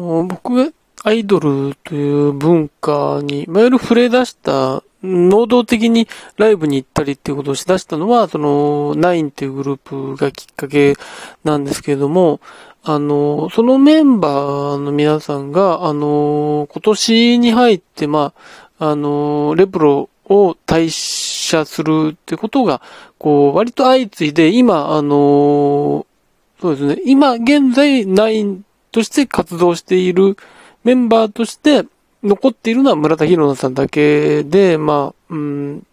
僕がアイドルという文化に、いわゆる触れ出した、能動的にライブに行ったりっていうことをし出したのは、その、ナインっていうグループがきっかけなんですけれども、あの、そのメンバーの皆さんが、あの、今年に入って、まあ、あの、レプロを退社するってことが、こう、割と相次いで、今、あの、そうですね、今現在ナインとして活動しているメンバーとして残っているのは村田博奈さんだけで、まあ、うん、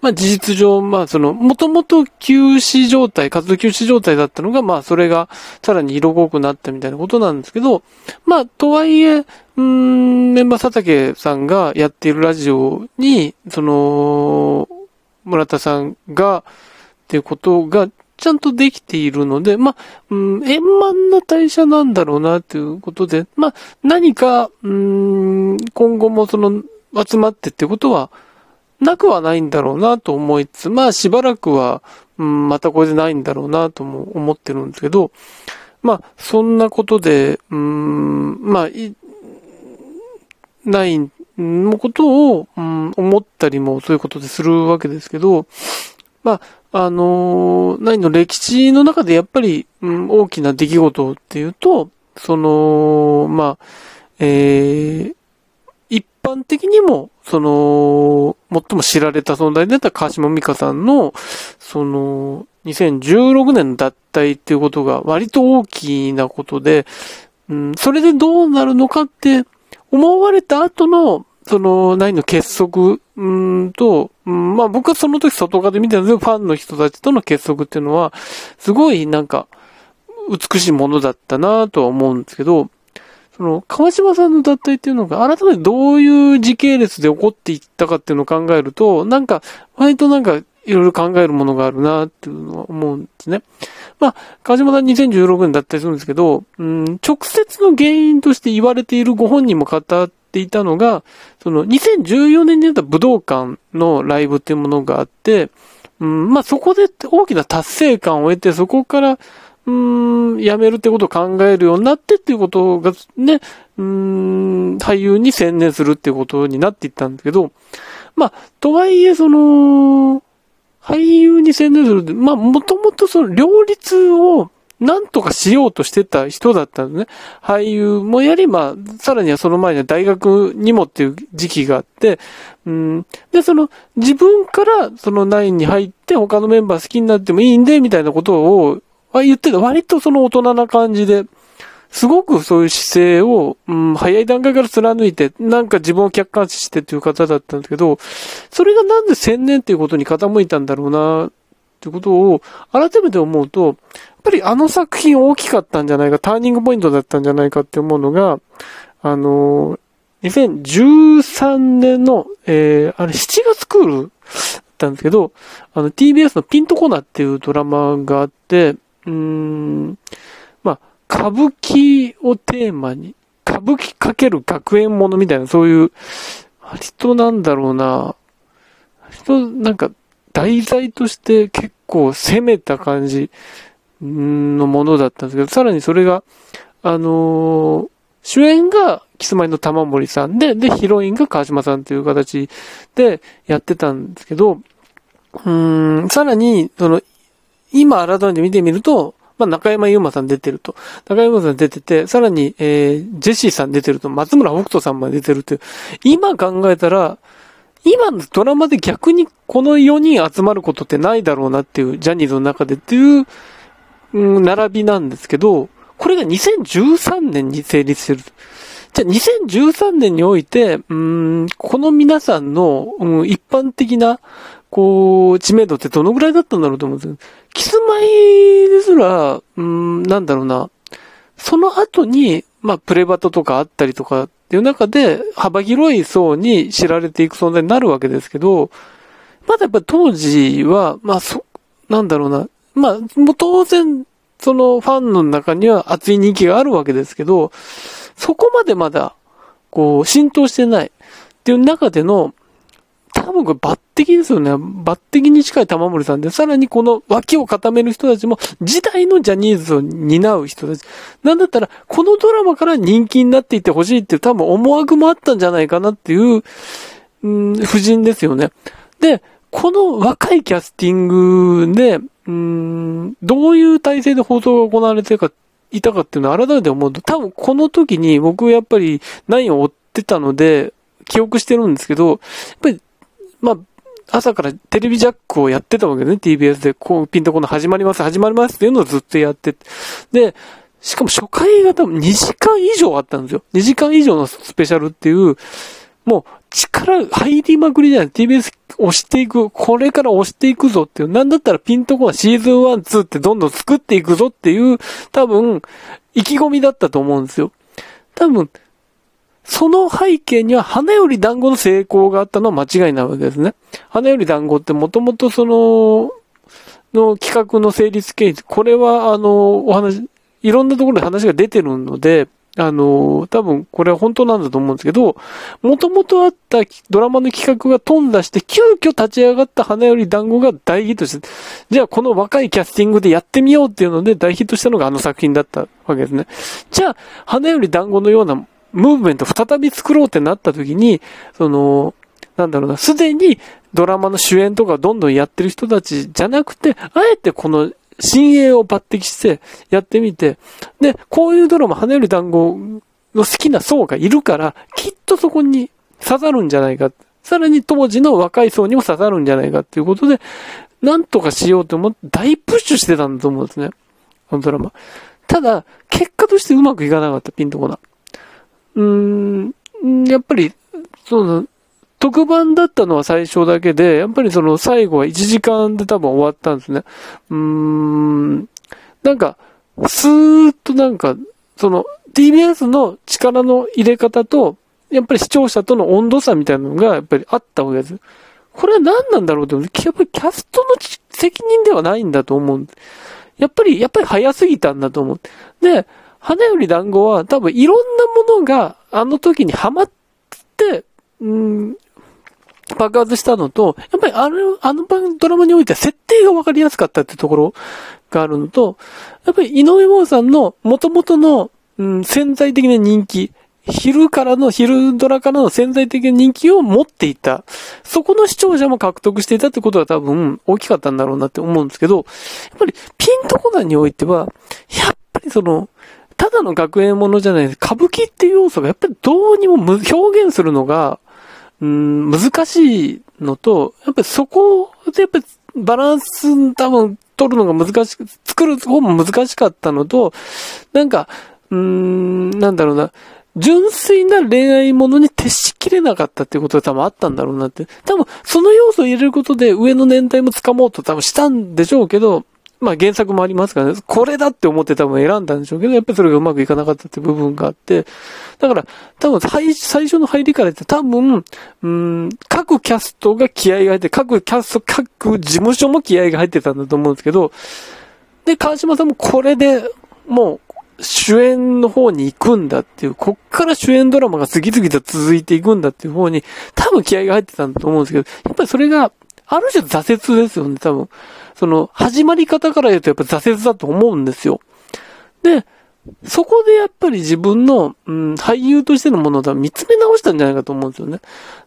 まあ事実上、まあその、もともと休止状態、活動休止状態だったのが、まあそれがさらに色濃くなったみたいなことなんですけど、まあとはいえ、うん、メンバー佐竹さんがやっているラジオに、その、村田さんが、っていうことがちゃんとできているので、まあ、うん、円満な代謝なんだろうな、ということで、まあ、何か、うん、今後もその、集まってってことは、なくはないんだろうなと思いつつ、まあしばらくは、うん、またこれでないんだろうなとも思ってるんですけど、まあそんなことで、うん、まあ、ないのことを、うん、思ったりもそういうことでするわけですけど、まあ、あのー、何の歴史の中でやっぱり、うん、大きな出来事っていうと、その、まあ、えー、一般的にも、その、最も知られた存在であった川島美香さんの、その、2016年の脱退っていうことが割と大きなことで、うん、それでどうなるのかって思われた後の、その、何の結束、うんと、まあ僕はその時外側で見てたんですけど、ファンの人たちとの結束っていうのは、すごいなんか、美しいものだったなとは思うんですけど、その、川島さんの脱退っていうのが、改めてどういう時系列で起こっていったかっていうのを考えると、なんか、割となんか、いろいろ考えるものがあるなっていうのは思うんですね。まあ、川島さん2016年だったりするんですけど、うん、直接の原因として言われているご本人も語っていたのが、その2014年にやった武道館のライブっていうものがあって、うん、まあそこで大きな達成感を得て、そこから、うん、辞めるってことを考えるようになってっていうことがね、うん、俳優に専念するっていうことになっていったんだけど、まあ、とはいえ、その、俳優に専念するまあ、もともとその両立をなんとかしようとしてた人だったんですね。俳優もやり、まあ、さらにはその前には大学にもっていう時期があって、うん。で、その、自分から、そのナインに入って、他のメンバー好きになってもいいんで、みたいなことを、言ってた。割とその大人な感じで、すごくそういう姿勢を、うん、早い段階から貫いて、なんか自分を客観視してっていう方だったんですけど、それがなんで千年っていうことに傾いたんだろうな、ってことを改めて思うと、やっぱりあの作品大きかったんじゃないか、ターニングポイントだったんじゃないかって思うのが、あの、2013年の、えー、あれ7月クールだったんですけど、あの TBS のピントコナーっていうドラマがあって、うーん、まあ、歌舞伎をテーマに、歌舞伎かける学園ものみたいな、そういう、割となんだろうな、割となんか題材として結構攻めた感じのものだったんですけど、さらにそれが、あのー、主演がキスマイの玉森さんで、で、ヒロインが川島さんという形でやってたんですけど、うん、さらに、その、今改めて見てみると、まあ、中山優馬さん出てると。中山さん出てて、さらに、えー、ジェシーさん出てると、松村北斗さんも出てるという。今考えたら、今のドラマで逆にこの4人集まることってないだろうなっていう、ジャニーズの中でっていう、うん、並びなんですけど、これが2013年に成立してる。じゃあ2013年において、うん、この皆さんの、うん、一般的な、こう、知名度ってどのぐらいだったんだろうと思うんですよキスマイですら、うん、なんだろうな。その後に、まあ、プレバトとかあったりとかっていう中で、幅広い層に知られていく存在になるわけですけど、まだやっぱ当時は、まあ、そ、なんだろうな。まあ、もう当然、そのファンの中には熱い人気があるわけですけど、そこまでまだ、こう、浸透してないっていう中での、多分これ抜擢ですよね。抜擢に近い玉森さんで、さらにこの脇を固める人たちも、時代のジャニーズを担う人たち。なんだったら、このドラマから人気になっていってほしいっていう多分思惑もあったんじゃないかなっていう、うん、夫人ですよね。で、この若いキャスティングで、うん、どういう体制で放送が行われてるか、いたかっていうのを改めて思うと、多分この時に僕やっぱり何を追ってたので、記憶してるんですけど、やっぱり、まあ、朝からテレビジャックをやってたわけね、TBS で、こう、ピンとこの始まります、始まりますっていうのをずっとやって、で、しかも初回が多分2時間以上あったんですよ。2時間以上のスペシャルっていう、もう力入りまくりじゃない。TBS 押していく。これから押していくぞっていう。なんだったらピンとこはシーズン1、2ってどんどん作っていくぞっていう、多分、意気込みだったと思うんですよ。多分、その背景には花より団子の成功があったのは間違いなわけですね。花より団子ってもともとその、の企画の成立経緯、これはあの、お話、いろんなところで話が出てるので、あの、多分これは本当なんだと思うんですけど、もともとあったドラマの企画が頓挫して、急遽立ち上がった花より団子が大ヒットして、じゃあこの若いキャスティングでやってみようっていうので大ヒットしたのがあの作品だったわけですね。じゃあ、花より団子のようなムーブメント再び作ろうってなった時に、その、なんだろうな、すでにドラマの主演とかどんどんやってる人たちじゃなくて、あえてこの新鋭を抜擢してやってみて、で、こういうドラマ、跳ねる団子の好きな層がいるから、きっとそこに刺さるんじゃないか。さらに当時の若い層にも刺さるんじゃないかっていうことで、なんとかしようと思って大プッシュしてたんだと思うんですね。このドラマ。ただ、結果としてうまくいかなかった、ピンとこな。うん、やっぱり、その、特番だったのは最初だけで、やっぱりその最後は1時間で多分終わったんですね。うーん、なんか、スーッとなんか、その TBS の力の入れ方と、やっぱり視聴者との温度差みたいなのがやっぱりあったわけです。これは何なんだろうって、やっぱりキャストの責任ではないんだと思う。やっぱり、やっぱり早すぎたんだと思う。で、花より団子は多分いろんなものがあの時にハマって、うん、爆発したのと、やっぱりあの、あのドラマにおいては設定がわかりやすかったってところがあるのと、やっぱり井上真央さんの元々の、うん、潜在的な人気、昼からの、昼ドラからの潜在的な人気を持っていた。そこの視聴者も獲得していたってことは多分大きかったんだろうなって思うんですけど、やっぱりピンとこないにおいては、やっぱりその、ただの学園ものじゃないです。歌舞伎っていう要素がやっぱりどうにも表現するのが、うん、難しいのと、やっぱりそこでやっぱバランス多分取るのが難しく、作る方も難しかったのと、なんか、うーん、なんだろうな、純粋な恋愛ものに徹しきれなかったっていうことが多分あったんだろうなって。多分、その要素を入れることで上の年代も掴もうと多分したんでしょうけど、まあ原作もありますからね、これだって思って多分選んだんでしょうけど、やっぱりそれがうまくいかなかったって部分があって、だから多分最初の入りからって多分、うん、各キャストが気合が入って、各キャスト、各事務所も気合が入ってたんだと思うんですけど、で、川島さんもこれでもう主演の方に行くんだっていう、こっから主演ドラマが次々と続いていくんだっていう方に、多分気合が入ってたんだと思うんですけど、やっぱりそれが、ある種挫折ですよね、多分。その、始まり方から言うとやっぱ挫折だと思うんですよ。で、そこでやっぱり自分の、うん、俳優としてのものを見つめ直したんじゃないかと思うんですよね。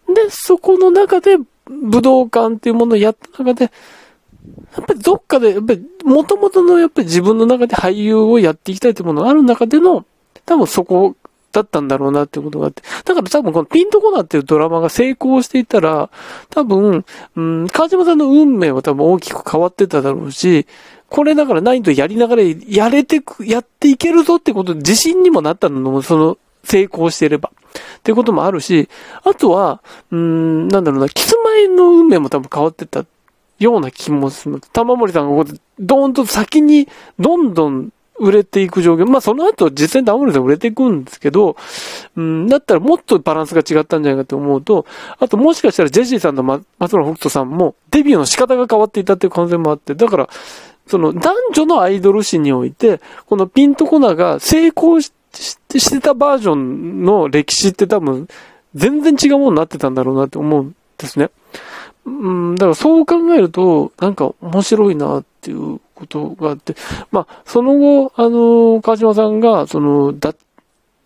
で、そこの中で、武道館っていうものをやった中で、やっぱりどっかで、やっぱり元々のやっぱり自分の中で俳優をやっていきたいっていうものがある中での、多分そこだったんだろうなってことがあって。だから多分このピントコナーっていうドラマが成功していたら、多分、うん、川島さんの運命は多分大きく変わってただろうし、これだから何とやりながらやれてく、やっていけるぞってことで自信にもなったのも、その、成功していれば。ってこともあるし、あとは、うん、なんだろうな、キスマイの運命も多分変わってたような気もする。玉森さんがここで、どーんと先に、どんどん売れていく状況。まあその後実際ダウンロードで売れていくんですけど、うん、だったらもっとバランスが違ったんじゃないかと思うと、あともしかしたらジェシーさんと松村北斗さんもデビューの仕方が変わっていたっていう可能性もあって、だから、その男女のアイドル誌において、このピンとコナが成功してたバージョンの歴史って多分全然違うものになってたんだろうなって思うんですね。うん、だからそう考えると、なんか面白いなっていうことがあって、まあ、その後、あの、川島さんが、その、だ、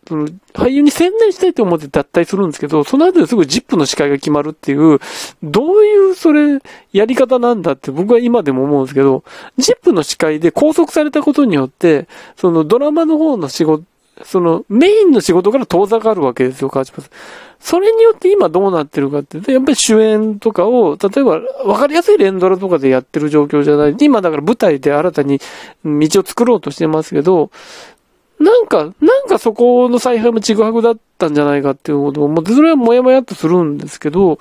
その、俳優に専念したいと思って脱退するんですけど、その後ですぐジップの司会が決まるっていう、どういうそれ、やり方なんだって僕は今でも思うんですけど、ジップの司会で拘束されたことによって、そのドラマの方の仕事、そのメインの仕事から遠ざかるわけですよ、川島さん。それによって今どうなってるかって、やっぱり主演とかを、例えば分かりやすい連ドラとかでやってる状況じゃない。今だから舞台で新たに道を作ろうとしてますけど、なんか、なんかそこの采配もちぐはぐだったんじゃないかっていうことを思って、それはもやもやっとするんですけど、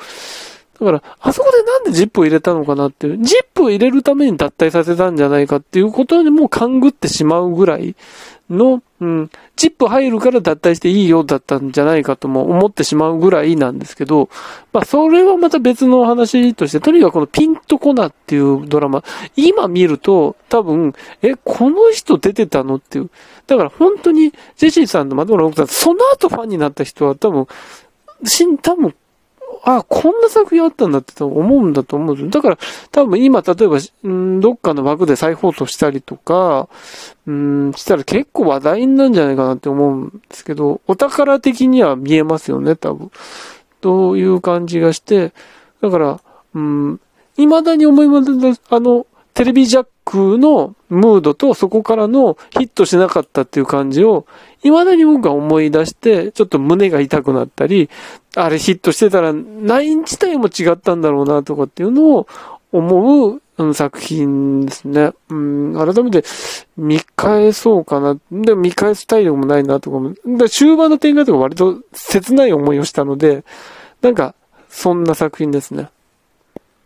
だから、あそこでなんでジップを入れたのかなっていう、ジップを入れるために脱退させたんじゃないかっていうことにも勘ぐってしまうぐらいの、うん、チップ入るから脱退していいよだったんじゃないかとも思ってしまうぐらいなんですけど、まあそれはまた別の話として、とにかくこのピンとこなっていうドラマ、今見ると多分、え、この人出てたのっていう。だから本当にジェシーさんとマドラー奥さん、その後ファンになった人は多分、しん、多分あ、こんな作品あったんだって思うんだと思うんですだから、多分今、例えば、うん、どっかの枠で再放送したりとか、うん、したら結構話題になるんじゃないかなって思うんですけど、お宝的には見えますよね、多分。という感じがして、だから、うん、未だに思います、あの、テレビジャックのムードとそこからのヒットしなかったっていう感じを、未だに僕は思い出して、ちょっと胸が痛くなったり、あれヒットしてたら、ナイン自体も違ったんだろうなとかっていうのを思う、作品ですね。うん、改めて見返そうかな。でも見返す体力もないなとかも。で終盤の展開とか割と切ない思いをしたので、なんか、そんな作品ですね。